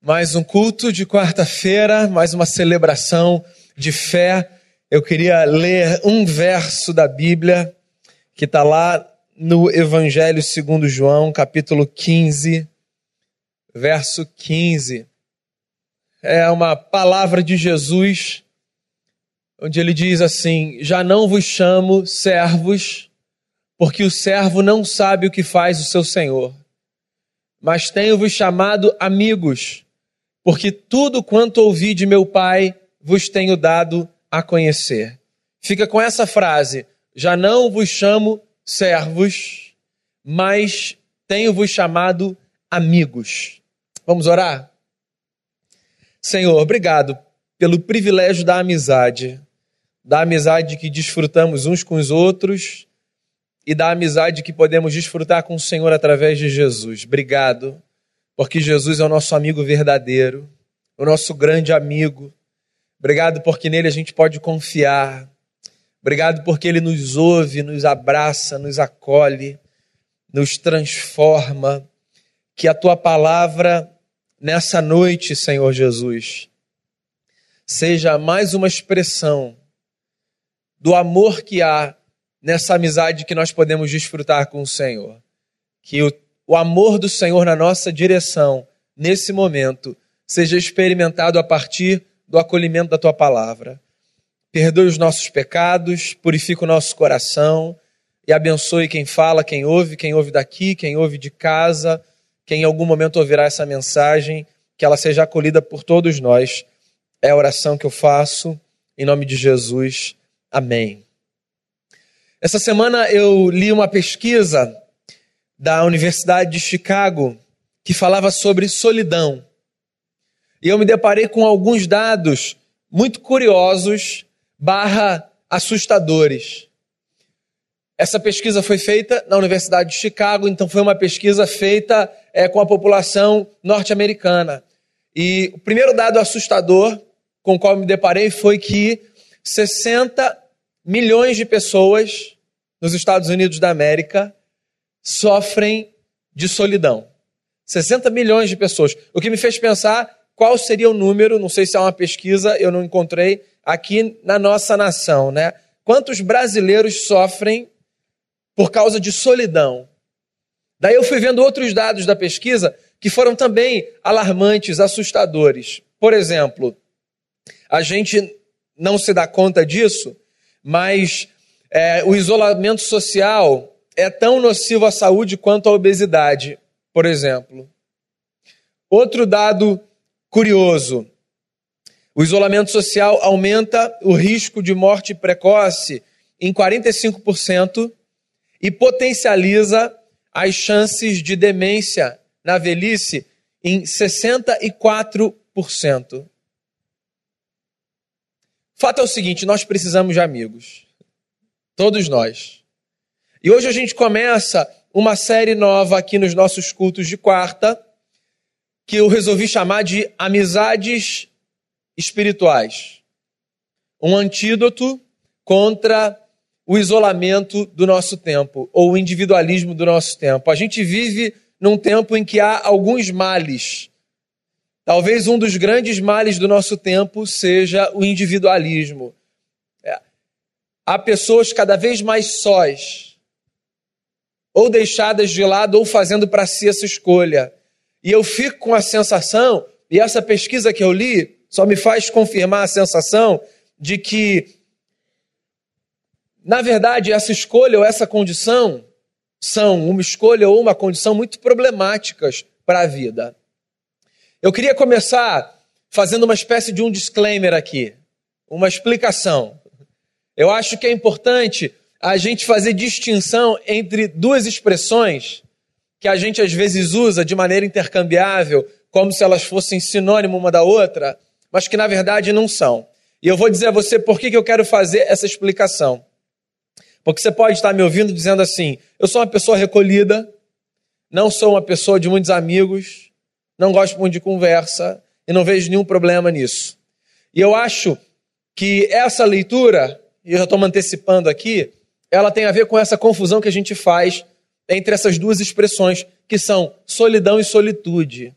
mais um culto de quarta-feira, mais uma celebração de fé. Eu queria ler um verso da Bíblia que está lá no Evangelho segundo João, capítulo 15, verso 15. É uma palavra de Jesus, onde ele diz assim: Já não vos chamo servos, porque o servo não sabe o que faz o seu senhor, mas tenho-vos chamado amigos porque tudo quanto ouvi de meu Pai vos tenho dado a conhecer. Fica com essa frase: já não vos chamo servos, mas tenho-vos chamado amigos. Vamos orar? Senhor, obrigado pelo privilégio da amizade, da amizade que desfrutamos uns com os outros e da amizade que podemos desfrutar com o Senhor através de Jesus. Obrigado porque Jesus é o nosso amigo verdadeiro, o nosso grande amigo. Obrigado porque nele a gente pode confiar. Obrigado porque ele nos ouve, nos abraça, nos acolhe, nos transforma. Que a tua palavra nessa noite, Senhor Jesus, seja mais uma expressão do amor que há nessa amizade que nós podemos desfrutar com o Senhor. Que o o amor do Senhor na nossa direção, nesse momento, seja experimentado a partir do acolhimento da tua palavra. Perdoe os nossos pecados, purifica o nosso coração e abençoe quem fala, quem ouve, quem ouve daqui, quem ouve de casa, quem em algum momento ouvirá essa mensagem, que ela seja acolhida por todos nós. É a oração que eu faço em nome de Jesus. Amém. Essa semana eu li uma pesquisa da Universidade de Chicago que falava sobre solidão. E eu me deparei com alguns dados muito curiosos barra assustadores. Essa pesquisa foi feita na Universidade de Chicago, então foi uma pesquisa feita é, com a população norte-americana. E o primeiro dado assustador com o qual me deparei foi que 60 milhões de pessoas nos Estados Unidos da América sofrem de solidão. 60 milhões de pessoas. O que me fez pensar qual seria o número, não sei se é uma pesquisa, eu não encontrei, aqui na nossa nação, né? Quantos brasileiros sofrem por causa de solidão? Daí eu fui vendo outros dados da pesquisa que foram também alarmantes, assustadores. Por exemplo, a gente não se dá conta disso, mas é, o isolamento social é tão nocivo à saúde quanto a obesidade, por exemplo. Outro dado curioso: o isolamento social aumenta o risco de morte precoce em 45% e potencializa as chances de demência na velhice em 64%. Fato é o seguinte: nós precisamos de amigos. Todos nós. E hoje a gente começa uma série nova aqui nos nossos cultos de quarta, que eu resolvi chamar de Amizades Espirituais. Um antídoto contra o isolamento do nosso tempo, ou o individualismo do nosso tempo. A gente vive num tempo em que há alguns males. Talvez um dos grandes males do nosso tempo seja o individualismo. É. Há pessoas cada vez mais sós ou deixadas de lado, ou fazendo para si essa escolha. E eu fico com a sensação, e essa pesquisa que eu li só me faz confirmar a sensação de que, na verdade, essa escolha ou essa condição são uma escolha ou uma condição muito problemáticas para a vida. Eu queria começar fazendo uma espécie de um disclaimer aqui, uma explicação. Eu acho que é importante a gente fazer distinção entre duas expressões que a gente às vezes usa de maneira intercambiável, como se elas fossem sinônimo uma da outra, mas que na verdade não são. E eu vou dizer a você por que, que eu quero fazer essa explicação. Porque você pode estar me ouvindo dizendo assim: eu sou uma pessoa recolhida, não sou uma pessoa de muitos amigos, não gosto muito de conversa e não vejo nenhum problema nisso. E eu acho que essa leitura, e eu já estou me antecipando aqui, ela tem a ver com essa confusão que a gente faz entre essas duas expressões, que são solidão e solitude.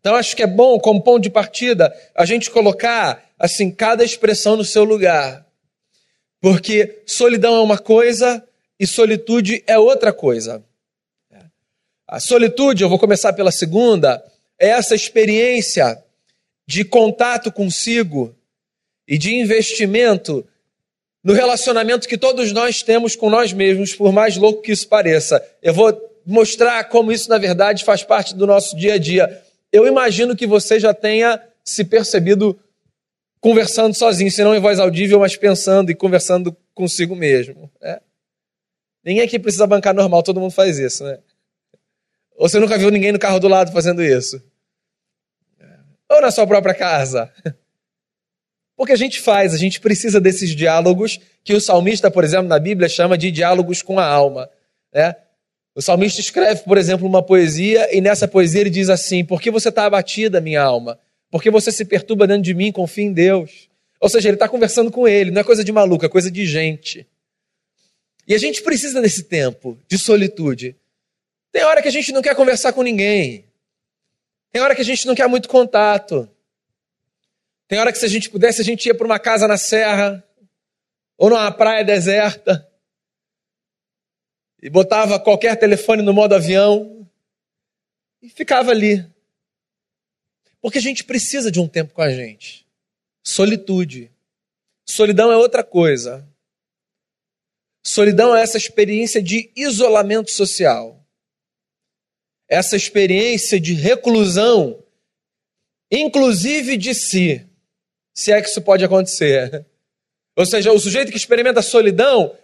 Então acho que é bom, como ponto de partida, a gente colocar assim cada expressão no seu lugar. Porque solidão é uma coisa e solitude é outra coisa. A solitude, eu vou começar pela segunda, é essa experiência de contato consigo e de investimento no relacionamento que todos nós temos com nós mesmos, por mais louco que isso pareça. Eu vou mostrar como isso, na verdade, faz parte do nosso dia a dia. Eu imagino que você já tenha se percebido conversando sozinho, se não em voz audível, mas pensando e conversando consigo mesmo. Né? Ninguém aqui precisa bancar normal, todo mundo faz isso, né? Ou você nunca viu ninguém no carro do lado fazendo isso? Ou na sua própria casa? Porque a gente faz, a gente precisa desses diálogos que o salmista, por exemplo, na Bíblia chama de diálogos com a alma. Né? O salmista escreve, por exemplo, uma poesia e nessa poesia ele diz assim: Por que você está abatida, minha alma? Por que você se perturba dentro de mim? Confia em Deus. Ou seja, ele está conversando com ele, não é coisa de maluco, é coisa de gente. E a gente precisa desse tempo de solitude. Tem hora que a gente não quer conversar com ninguém. Tem hora que a gente não quer muito contato. Tem hora que se a gente pudesse, a gente ia para uma casa na serra ou numa praia deserta e botava qualquer telefone no modo avião e ficava ali. Porque a gente precisa de um tempo com a gente. Solitude. Solidão é outra coisa. Solidão é essa experiência de isolamento social. Essa experiência de reclusão, inclusive de si, se é que isso pode acontecer. Ou seja, o sujeito que experimenta solidão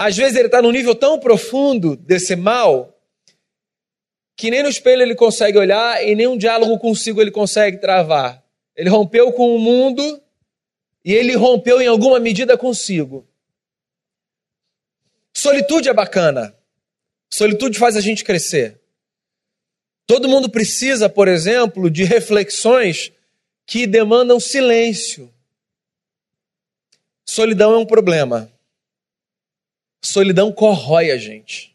às vezes ele está num nível tão profundo desse mal que nem no espelho ele consegue olhar e nem um diálogo consigo ele consegue travar. Ele rompeu com o mundo e ele rompeu em alguma medida consigo. Solitude é bacana. Solitude faz a gente crescer. Todo mundo precisa, por exemplo, de reflexões que demandam silêncio. Solidão é um problema. Solidão corrói a gente.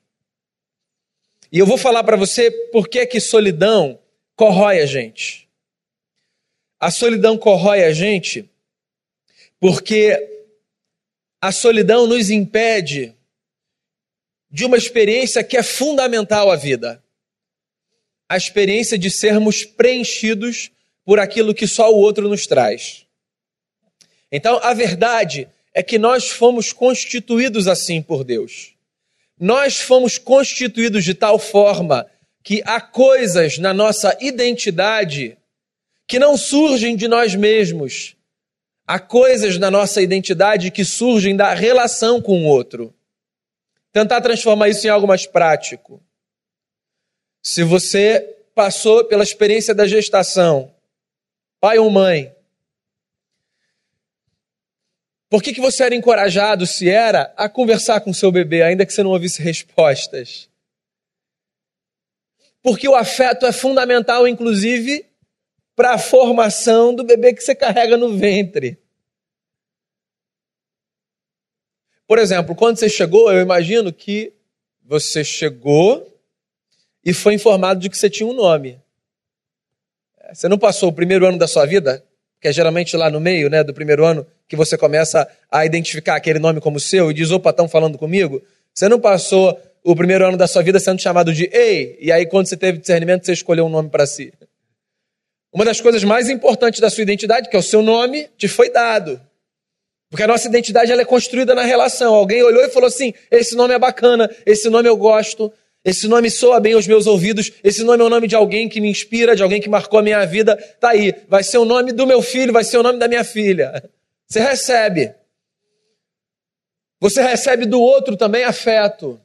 E eu vou falar para você por que que solidão corrói a gente. A solidão corrói a gente porque a solidão nos impede de uma experiência que é fundamental à vida. A experiência de sermos preenchidos por aquilo que só o outro nos traz. Então, a verdade é que nós fomos constituídos assim por Deus. Nós fomos constituídos de tal forma que há coisas na nossa identidade que não surgem de nós mesmos. Há coisas na nossa identidade que surgem da relação com o outro. Tentar transformar isso em algo mais prático. Se você passou pela experiência da gestação, pai ou mãe, por que, que você era encorajado, se era, a conversar com seu bebê, ainda que você não ouvisse respostas? Porque o afeto é fundamental, inclusive, para a formação do bebê que você carrega no ventre. Por exemplo, quando você chegou, eu imagino que você chegou e foi informado de que você tinha um nome. Você não passou o primeiro ano da sua vida, que é geralmente lá no meio né, do primeiro ano, que você começa a identificar aquele nome como seu e diz: opa, estão falando comigo? Você não passou o primeiro ano da sua vida sendo chamado de Ei, e aí quando você teve discernimento, você escolheu um nome para si. Uma das coisas mais importantes da sua identidade, que é o seu nome, te foi dado. Porque a nossa identidade ela é construída na relação. Alguém olhou e falou assim: esse nome é bacana, esse nome eu gosto, esse nome soa bem aos meus ouvidos, esse nome é o nome de alguém que me inspira, de alguém que marcou a minha vida. Tá aí, vai ser o nome do meu filho, vai ser o nome da minha filha. Você recebe. Você recebe do outro também afeto.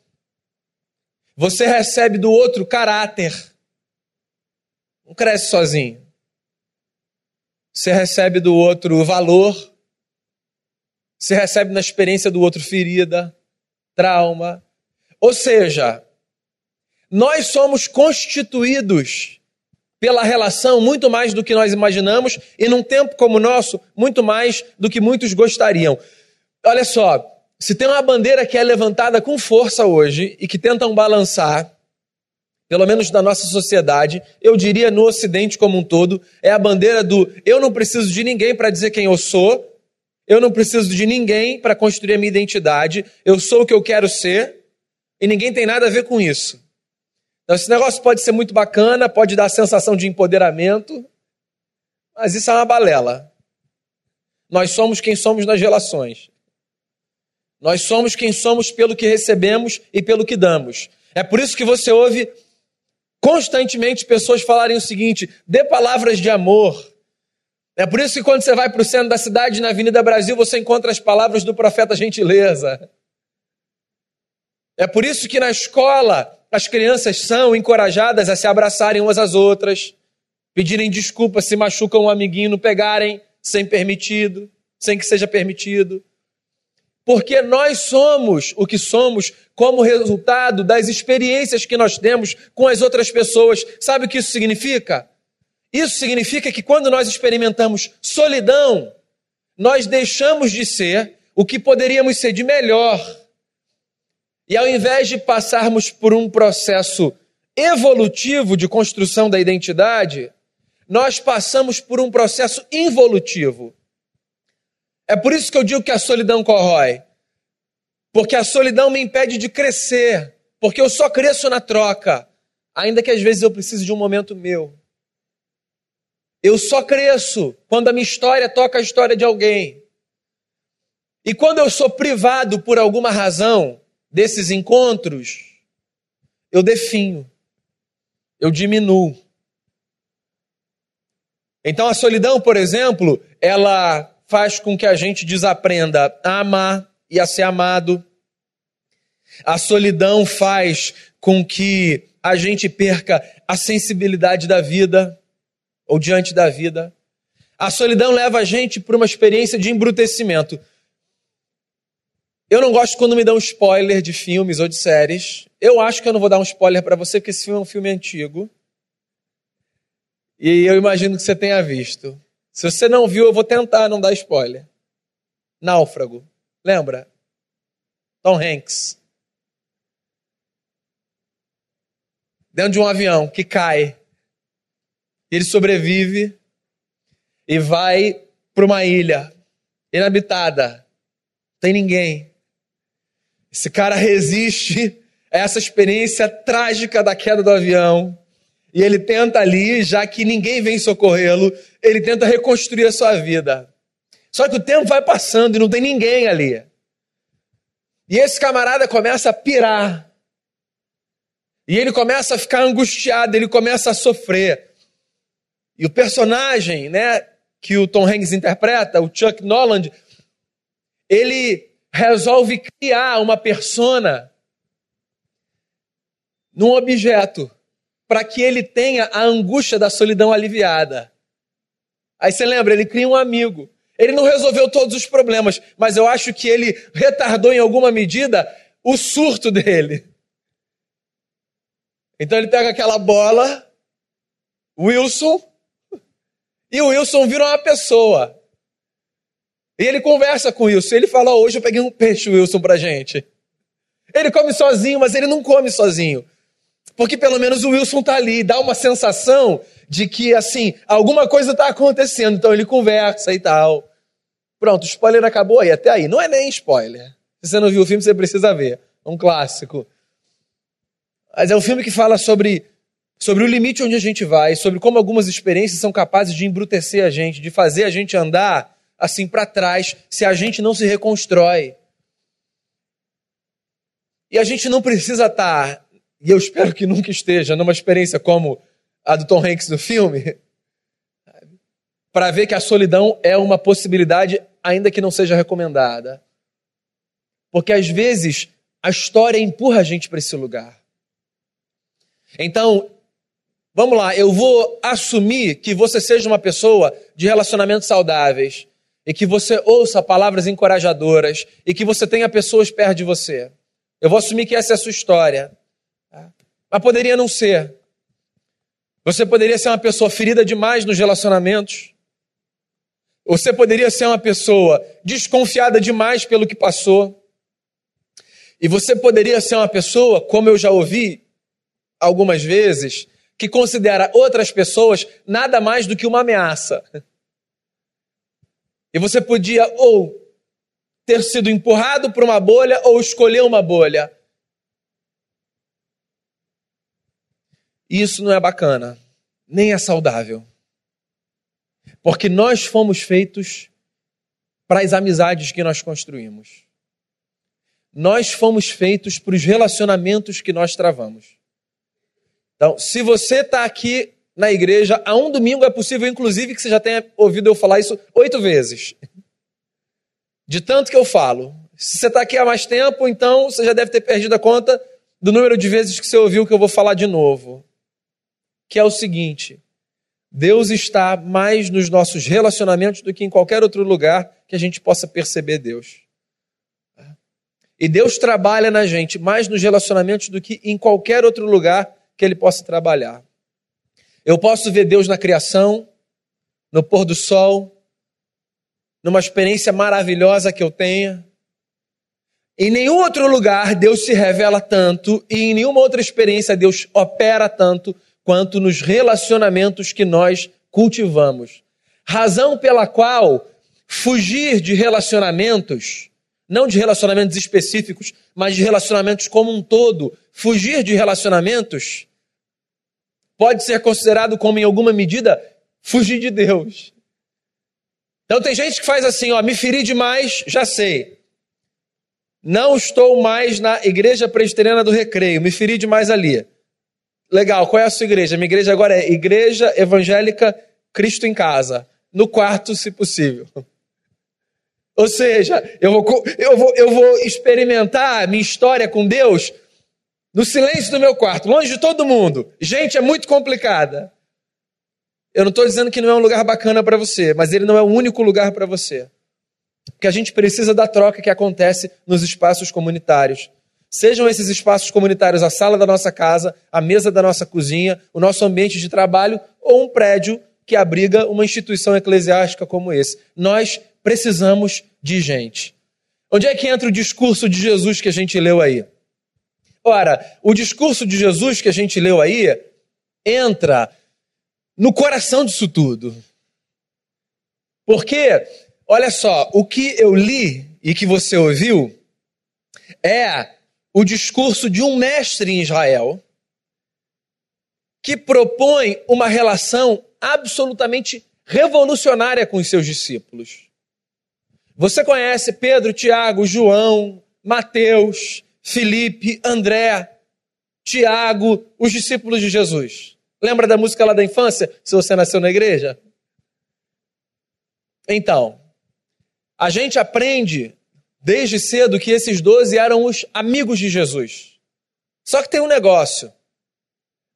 Você recebe do outro caráter. Não cresce sozinho. Você recebe do outro valor. Você recebe na experiência do outro ferida, trauma. Ou seja, nós somos constituídos pela relação muito mais do que nós imaginamos e num tempo como o nosso, muito mais do que muitos gostariam. Olha só, se tem uma bandeira que é levantada com força hoje e que tentam balançar, pelo menos na nossa sociedade, eu diria no Ocidente como um todo, é a bandeira do eu não preciso de ninguém para dizer quem eu sou, eu não preciso de ninguém para construir a minha identidade, eu sou o que eu quero ser e ninguém tem nada a ver com isso. Então, esse negócio pode ser muito bacana, pode dar a sensação de empoderamento, mas isso é uma balela. Nós somos quem somos nas relações. Nós somos quem somos pelo que recebemos e pelo que damos. É por isso que você ouve constantemente pessoas falarem o seguinte: dê palavras de amor. É por isso que quando você vai para o centro da cidade, na Avenida Brasil, você encontra as palavras do profeta Gentileza. É por isso que na escola as crianças são encorajadas a se abraçarem umas às outras, pedirem desculpa se machucam um amiguinho, não pegarem sem permitido, sem que seja permitido. Porque nós somos o que somos como resultado das experiências que nós temos com as outras pessoas. Sabe o que isso significa? Isso significa que quando nós experimentamos solidão, nós deixamos de ser o que poderíamos ser de melhor. E ao invés de passarmos por um processo evolutivo de construção da identidade, nós passamos por um processo involutivo. É por isso que eu digo que a solidão corrói. Porque a solidão me impede de crescer. Porque eu só cresço na troca. Ainda que às vezes eu precise de um momento meu. Eu só cresço quando a minha história toca a história de alguém. E quando eu sou privado por alguma razão desses encontros, eu definho, eu diminuo. Então a solidão, por exemplo, ela faz com que a gente desaprenda a amar e a ser amado. A solidão faz com que a gente perca a sensibilidade da vida ou diante da vida. A solidão leva a gente para uma experiência de embrutecimento. Eu não gosto quando me dão spoiler de filmes ou de séries. Eu acho que eu não vou dar um spoiler para você, porque esse filme é um filme antigo. E eu imagino que você tenha visto. Se você não viu, eu vou tentar não dar spoiler. Náufrago. Lembra? Tom Hanks. Dentro de um avião que cai. Ele sobrevive e vai para uma ilha inabitada. Tem ninguém. Esse cara resiste a essa experiência trágica da queda do avião. E ele tenta ali, já que ninguém vem socorrê-lo, ele tenta reconstruir a sua vida. Só que o tempo vai passando e não tem ninguém ali. E esse camarada começa a pirar. E ele começa a ficar angustiado, ele começa a sofrer. E o personagem, né, que o Tom Hanks interpreta, o Chuck Noland, ele resolve criar uma persona num objeto para que ele tenha a angústia da solidão aliviada. Aí você lembra, ele cria um amigo. Ele não resolveu todos os problemas, mas eu acho que ele retardou em alguma medida o surto dele. Então ele pega aquela bola, Wilson, e o Wilson vira uma pessoa. E ele conversa com o Wilson. Ele fala: Hoje eu peguei um peixe, Wilson, pra gente. Ele come sozinho, mas ele não come sozinho. Porque pelo menos o Wilson tá ali, dá uma sensação de que, assim, alguma coisa tá acontecendo. Então ele conversa e tal. Pronto, o spoiler acabou aí, até aí. Não é nem spoiler. Se você não viu o filme, você precisa ver. É um clássico. Mas é um filme que fala sobre sobre o limite onde a gente vai, sobre como algumas experiências são capazes de embrutecer a gente, de fazer a gente andar assim para trás, se a gente não se reconstrói. E a gente não precisa estar, tá, e eu espero que nunca esteja, numa experiência como a do Tom Hanks no filme, para ver que a solidão é uma possibilidade, ainda que não seja recomendada. Porque às vezes a história empurra a gente para esse lugar. Então, Vamos lá, eu vou assumir que você seja uma pessoa de relacionamentos saudáveis e que você ouça palavras encorajadoras e que você tenha pessoas perto de você. Eu vou assumir que essa é a sua história. Tá? Mas poderia não ser. Você poderia ser uma pessoa ferida demais nos relacionamentos. Você poderia ser uma pessoa desconfiada demais pelo que passou. E você poderia ser uma pessoa, como eu já ouvi, algumas vezes, que considera outras pessoas nada mais do que uma ameaça. E você podia ou ter sido empurrado por uma bolha ou escolher uma bolha. Isso não é bacana, nem é saudável. Porque nós fomos feitos para as amizades que nós construímos. Nós fomos feitos para os relacionamentos que nós travamos. Então, se você está aqui na igreja há um domingo, é possível, inclusive, que você já tenha ouvido eu falar isso oito vezes. De tanto que eu falo. Se você está aqui há mais tempo, então você já deve ter perdido a conta do número de vezes que você ouviu que eu vou falar de novo. Que é o seguinte: Deus está mais nos nossos relacionamentos do que em qualquer outro lugar que a gente possa perceber Deus. E Deus trabalha na gente mais nos relacionamentos do que em qualquer outro lugar que Ele possa trabalhar. Eu posso ver Deus na criação, no pôr do sol, numa experiência maravilhosa que eu tenha. Em nenhum outro lugar Deus se revela tanto e em nenhuma outra experiência Deus opera tanto quanto nos relacionamentos que nós cultivamos. Razão pela qual fugir de relacionamentos, não de relacionamentos específicos, mas de relacionamentos como um todo, fugir de relacionamentos pode ser considerado como, em alguma medida, fugir de Deus. Então tem gente que faz assim, ó, me feri demais, já sei. Não estou mais na igreja presbiteriana do recreio, me feri demais ali. Legal, qual é a sua igreja? Minha igreja agora é Igreja Evangélica Cristo em Casa. No quarto, se possível. Ou seja, eu vou, eu vou, eu vou experimentar minha história com Deus no silêncio do meu quarto, longe de todo mundo. Gente, é muito complicada. Eu não estou dizendo que não é um lugar bacana para você, mas ele não é o único lugar para você. Porque a gente precisa da troca que acontece nos espaços comunitários. Sejam esses espaços comunitários a sala da nossa casa, a mesa da nossa cozinha, o nosso ambiente de trabalho ou um prédio que abriga uma instituição eclesiástica como esse. Nós precisamos de gente. Onde é que entra o discurso de Jesus que a gente leu aí? Ora, o discurso de Jesus que a gente leu aí entra no coração disso tudo. Porque, olha só, o que eu li e que você ouviu é o discurso de um mestre em Israel que propõe uma relação absolutamente revolucionária com os seus discípulos. Você conhece Pedro, Tiago, João, Mateus, Felipe, André, Tiago, os discípulos de Jesus. Lembra da música lá da infância, se você nasceu na igreja? Então, a gente aprende desde cedo que esses doze eram os amigos de Jesus. Só que tem um negócio.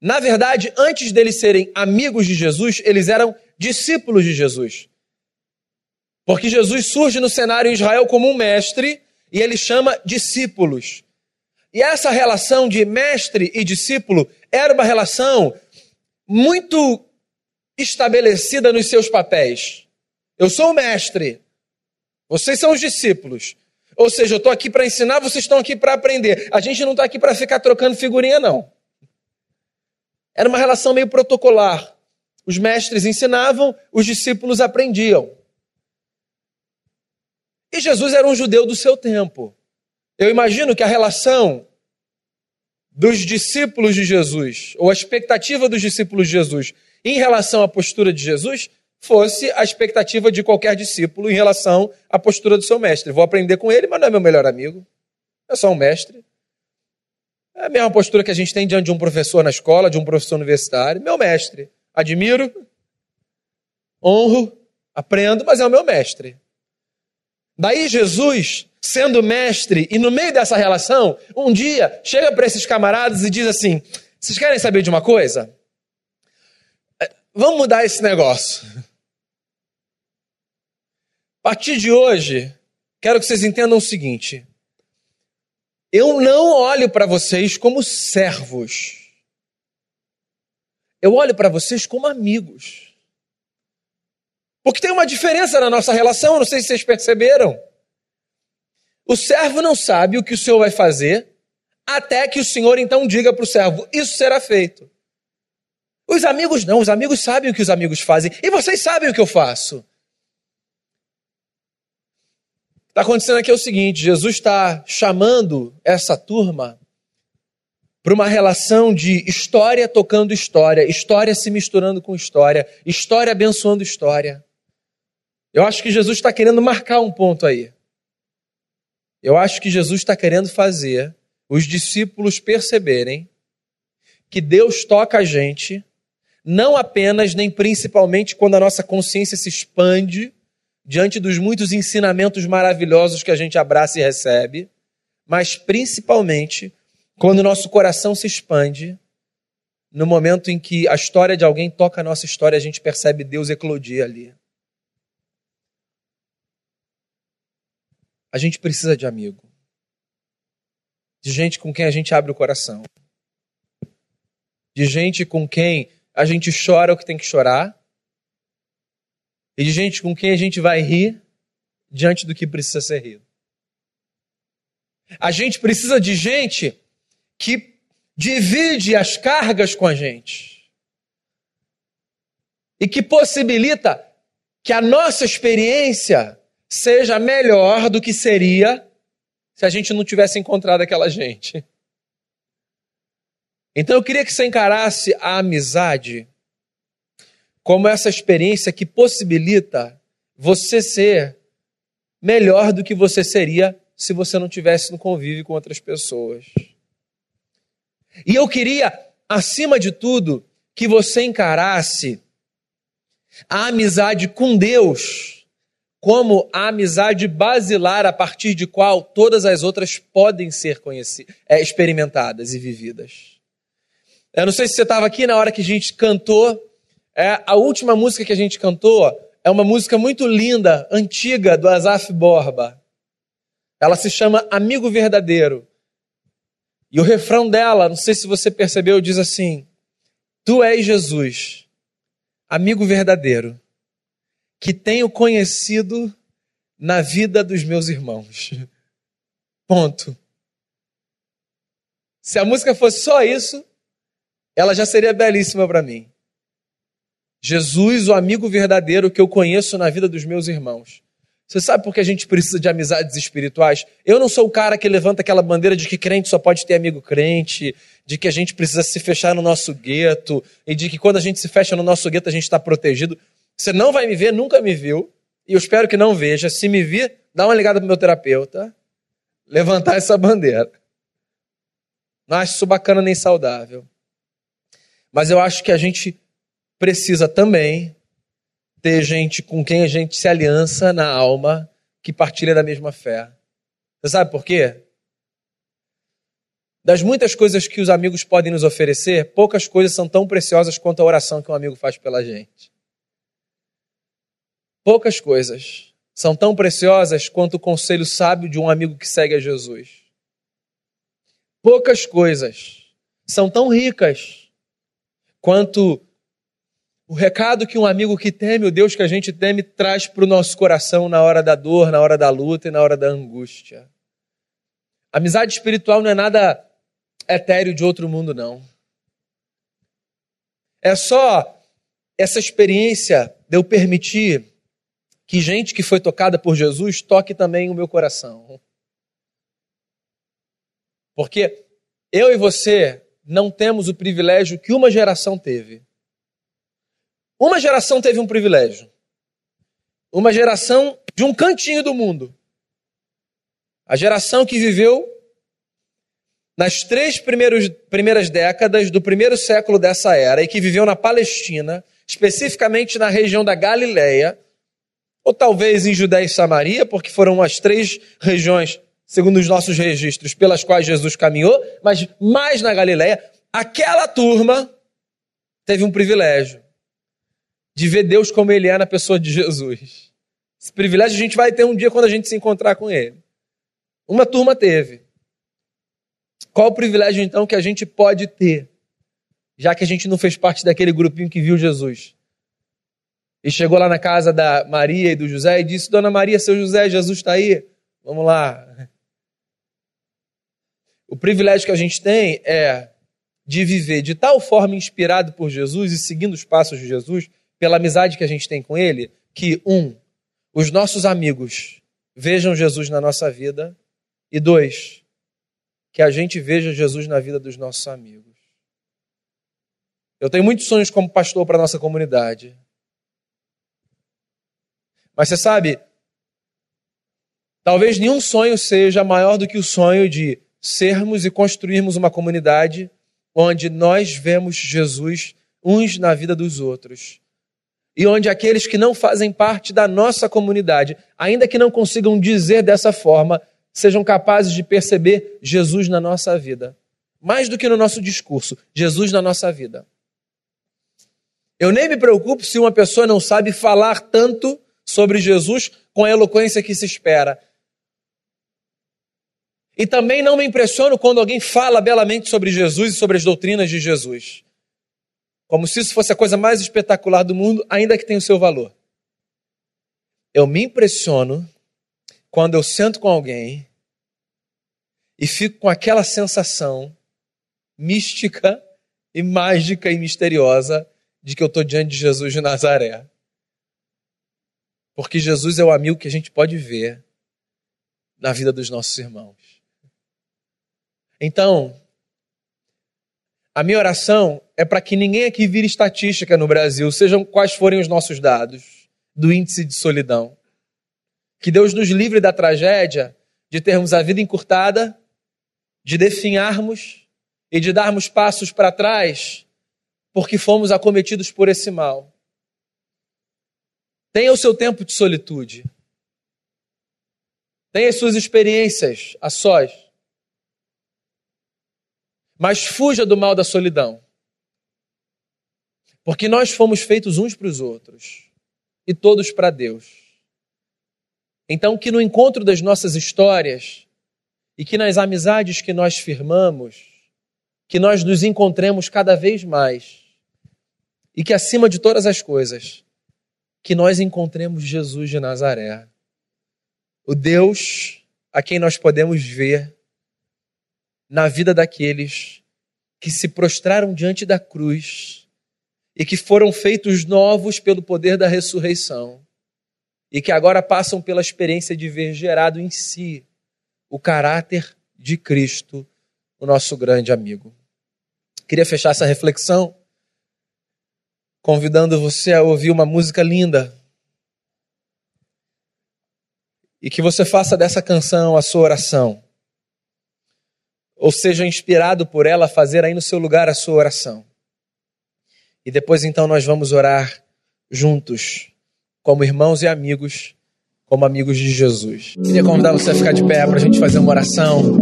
Na verdade, antes deles serem amigos de Jesus, eles eram discípulos de Jesus. Porque Jesus surge no cenário em Israel como um mestre e ele chama discípulos. E essa relação de mestre e discípulo era uma relação muito estabelecida nos seus papéis. Eu sou o mestre, vocês são os discípulos. Ou seja, eu estou aqui para ensinar, vocês estão aqui para aprender. A gente não está aqui para ficar trocando figurinha, não. Era uma relação meio protocolar. Os mestres ensinavam, os discípulos aprendiam. E Jesus era um judeu do seu tempo. Eu imagino que a relação dos discípulos de Jesus, ou a expectativa dos discípulos de Jesus em relação à postura de Jesus, fosse a expectativa de qualquer discípulo em relação à postura do seu mestre. Vou aprender com ele, mas não é meu melhor amigo. É só um mestre. É a mesma postura que a gente tem diante de um professor na escola, de um professor universitário. Meu mestre. Admiro, honro, aprendo, mas é o meu mestre. Daí Jesus, sendo mestre, e no meio dessa relação, um dia chega para esses camaradas e diz assim: Vocês querem saber de uma coisa? É, vamos mudar esse negócio. A partir de hoje, quero que vocês entendam o seguinte: eu não olho para vocês como servos. Eu olho para vocês como amigos. Porque tem uma diferença na nossa relação, não sei se vocês perceberam. O servo não sabe o que o senhor vai fazer até que o Senhor então diga para o servo: Isso será feito. Os amigos não, os amigos sabem o que os amigos fazem, e vocês sabem o que eu faço. Está acontecendo aqui é o seguinte: Jesus está chamando essa turma para uma relação de história tocando história, história se misturando com história, história abençoando história. Eu acho que Jesus está querendo marcar um ponto aí. Eu acho que Jesus está querendo fazer os discípulos perceberem que Deus toca a gente, não apenas nem principalmente quando a nossa consciência se expande diante dos muitos ensinamentos maravilhosos que a gente abraça e recebe, mas principalmente quando o nosso coração se expande, no momento em que a história de alguém toca a nossa história, a gente percebe Deus eclodir ali. A gente precisa de amigo. De gente com quem a gente abre o coração. De gente com quem a gente chora o que tem que chorar. E de gente com quem a gente vai rir diante do que precisa ser rido. A gente precisa de gente que divide as cargas com a gente e que possibilita que a nossa experiência seja melhor do que seria se a gente não tivesse encontrado aquela gente. Então eu queria que você encarasse a amizade como essa experiência que possibilita você ser melhor do que você seria se você não tivesse no convívio com outras pessoas. E eu queria, acima de tudo, que você encarasse a amizade com Deus como a amizade basilar a partir de qual todas as outras podem ser conhecidas, é, experimentadas e vividas. Eu não sei se você estava aqui na hora que a gente cantou. É, a última música que a gente cantou é uma música muito linda, antiga, do Asaf Borba. Ela se chama Amigo Verdadeiro. E o refrão dela, não sei se você percebeu, diz assim: Tu és Jesus, amigo verdadeiro, que tenho conhecido na vida dos meus irmãos. Ponto. Se a música fosse só isso, ela já seria belíssima para mim. Jesus, o amigo verdadeiro que eu conheço na vida dos meus irmãos. Você sabe por que a gente precisa de amizades espirituais? Eu não sou o cara que levanta aquela bandeira de que crente só pode ter amigo crente, de que a gente precisa se fechar no nosso gueto, e de que quando a gente se fecha no nosso gueto a gente está protegido. Você não vai me ver, nunca me viu, e eu espero que não veja. Se me vir, dá uma ligada pro meu terapeuta, levantar essa bandeira. Não acho isso bacana nem saudável. Mas eu acho que a gente precisa também ter gente com quem a gente se aliança na alma que partilha da mesma fé. Você sabe por quê? Das muitas coisas que os amigos podem nos oferecer, poucas coisas são tão preciosas quanto a oração que um amigo faz pela gente. Poucas coisas são tão preciosas quanto o conselho sábio de um amigo que segue a Jesus. Poucas coisas são tão ricas quanto o recado que um amigo que teme o Deus que a gente teme traz para o nosso coração na hora da dor, na hora da luta e na hora da angústia. Amizade espiritual não é nada etéreo de outro mundo, não. É só essa experiência de eu permitir que gente que foi tocada por Jesus toque também o meu coração. Porque eu e você não temos o privilégio que uma geração teve uma geração teve um privilégio. Uma geração de um cantinho do mundo. A geração que viveu nas três primeiros, primeiras décadas do primeiro século dessa era e que viveu na Palestina, especificamente na região da Galileia, ou talvez em Judéia e Samaria, porque foram as três regiões, segundo os nossos registros, pelas quais Jesus caminhou, mas mais na Galileia, aquela turma teve um privilégio de ver Deus como Ele é na pessoa de Jesus. Esse privilégio a gente vai ter um dia quando a gente se encontrar com Ele. Uma turma teve. Qual o privilégio então que a gente pode ter, já que a gente não fez parte daquele grupinho que viu Jesus? E chegou lá na casa da Maria e do José e disse: Dona Maria, seu José, Jesus está aí. Vamos lá. O, privilégio que a gente tem é de viver de tal forma inspirado por Jesus e seguindo os passos de Jesus, pela amizade que a gente tem com Ele, que, um, os nossos amigos vejam Jesus na nossa vida, e dois, que a gente veja Jesus na vida dos nossos amigos. Eu tenho muitos sonhos como pastor para a nossa comunidade. Mas você sabe, talvez nenhum sonho seja maior do que o sonho de sermos e construirmos uma comunidade onde nós vemos Jesus uns na vida dos outros. E onde aqueles que não fazem parte da nossa comunidade, ainda que não consigam dizer dessa forma, sejam capazes de perceber Jesus na nossa vida. Mais do que no nosso discurso, Jesus na nossa vida. Eu nem me preocupo se uma pessoa não sabe falar tanto sobre Jesus com a eloquência que se espera. E também não me impressiono quando alguém fala belamente sobre Jesus e sobre as doutrinas de Jesus. Como se isso fosse a coisa mais espetacular do mundo, ainda que tenha o seu valor. Eu me impressiono quando eu sento com alguém e fico com aquela sensação mística e mágica e misteriosa de que eu estou diante de Jesus de Nazaré. Porque Jesus é o amigo que a gente pode ver na vida dos nossos irmãos. Então, a minha oração é para que ninguém aqui vire estatística no Brasil, sejam quais forem os nossos dados do índice de solidão. Que Deus nos livre da tragédia de termos a vida encurtada, de definharmos e de darmos passos para trás porque fomos acometidos por esse mal. Tenha o seu tempo de solitude. Tenha as suas experiências a sós. Mas fuja do mal da solidão. Porque nós fomos feitos uns para os outros e todos para Deus. Então, que no encontro das nossas histórias e que nas amizades que nós firmamos, que nós nos encontremos cada vez mais e que acima de todas as coisas, que nós encontremos Jesus de Nazaré, o Deus a quem nós podemos ver na vida daqueles que se prostraram diante da cruz e que foram feitos novos pelo poder da ressurreição e que agora passam pela experiência de ver gerado em si o caráter de Cristo, o nosso grande amigo. Queria fechar essa reflexão convidando você a ouvir uma música linda. E que você faça dessa canção a sua oração ou seja inspirado por ela fazer aí no seu lugar a sua oração. E depois então nós vamos orar juntos, como irmãos e amigos, como amigos de Jesus. Queria convidar você a ficar de pé para a gente fazer uma oração.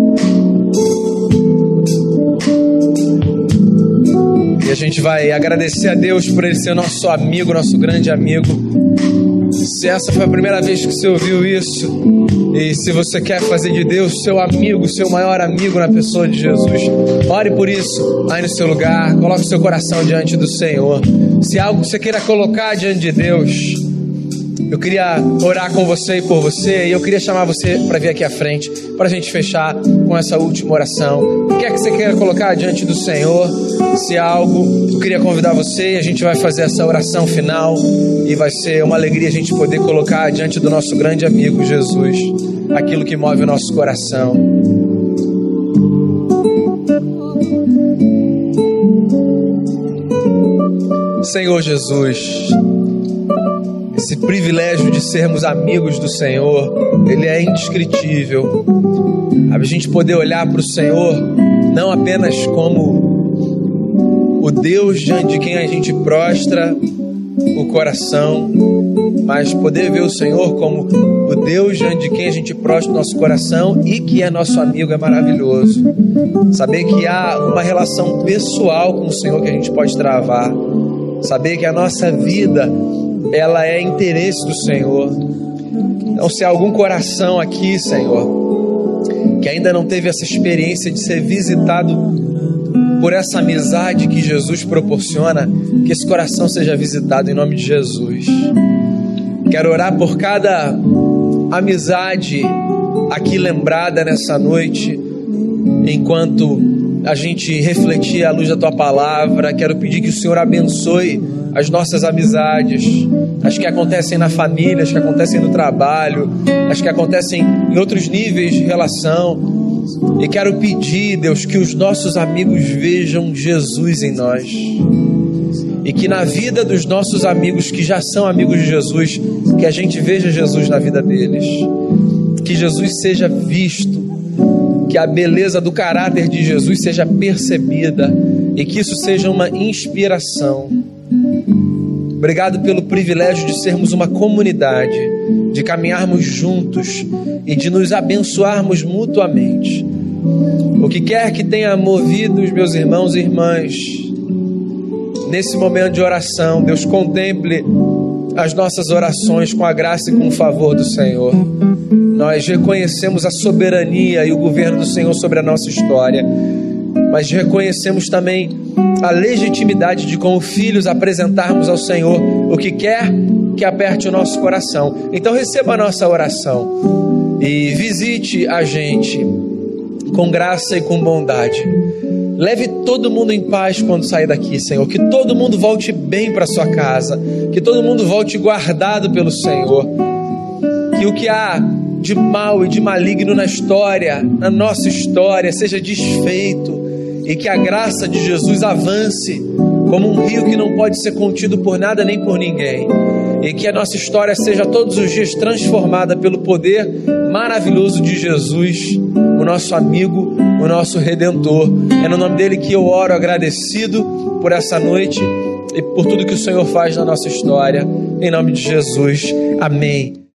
A gente vai agradecer a Deus por ele ser nosso amigo, nosso grande amigo. Se essa foi a primeira vez que você ouviu isso, e se você quer fazer de Deus seu amigo, seu maior amigo na pessoa de Jesus, ore por isso aí no seu lugar, coloque seu coração diante do Senhor. Se há algo que você queira colocar diante de Deus, eu queria orar com você e por você, e eu queria chamar você para vir aqui à frente, para a gente fechar com essa última oração. O que é que você queira colocar diante do Senhor? Se há algo, eu queria convidar você e a gente vai fazer essa oração final, e vai ser uma alegria a gente poder colocar diante do nosso grande amigo Jesus aquilo que move o nosso coração. Senhor Jesus, esse privilégio de sermos amigos do Senhor, ele é indescritível. A gente poder olhar para o Senhor não apenas como o Deus diante de quem a gente prostra o coração, mas poder ver o Senhor como o Deus diante de quem a gente prostra o nosso coração e que é nosso amigo é maravilhoso. Saber que há uma relação pessoal com o Senhor que a gente pode travar. Saber que a nossa vida ela é interesse do Senhor. Então, se há algum coração aqui, Senhor, que ainda não teve essa experiência de ser visitado por essa amizade que Jesus proporciona, que esse coração seja visitado em nome de Jesus. Quero orar por cada amizade aqui lembrada nessa noite, enquanto a gente refletir à luz da tua palavra, quero pedir que o Senhor abençoe as nossas amizades, as que acontecem na família, as que acontecem no trabalho, as que acontecem em outros níveis de relação. E quero pedir, Deus, que os nossos amigos vejam Jesus em nós. E que na vida dos nossos amigos que já são amigos de Jesus, que a gente veja Jesus na vida deles. Que Jesus seja visto, que a beleza do caráter de Jesus seja percebida e que isso seja uma inspiração. Obrigado pelo privilégio de sermos uma comunidade, de caminharmos juntos e de nos abençoarmos mutuamente. O que quer que tenha movido os meus irmãos e irmãs nesse momento de oração, Deus contemple as nossas orações com a graça e com o favor do Senhor. Nós reconhecemos a soberania e o governo do Senhor sobre a nossa história, mas reconhecemos também a legitimidade de, como filhos, apresentarmos ao Senhor o que quer que aperte o nosso coração. Então, receba a nossa oração e visite a gente com graça e com bondade. Leve todo mundo em paz quando sair daqui, Senhor. Que todo mundo volte bem para sua casa. Que todo mundo volte guardado pelo Senhor. Que o que há de mal e de maligno na história, na nossa história, seja desfeito e que a graça de Jesus avance como um rio que não pode ser contido por nada nem por ninguém. E que a nossa história seja todos os dias transformada pelo poder maravilhoso de Jesus, o nosso amigo, o nosso redentor. É no nome dele que eu oro agradecido por essa noite e por tudo que o Senhor faz na nossa história. Em nome de Jesus. Amém.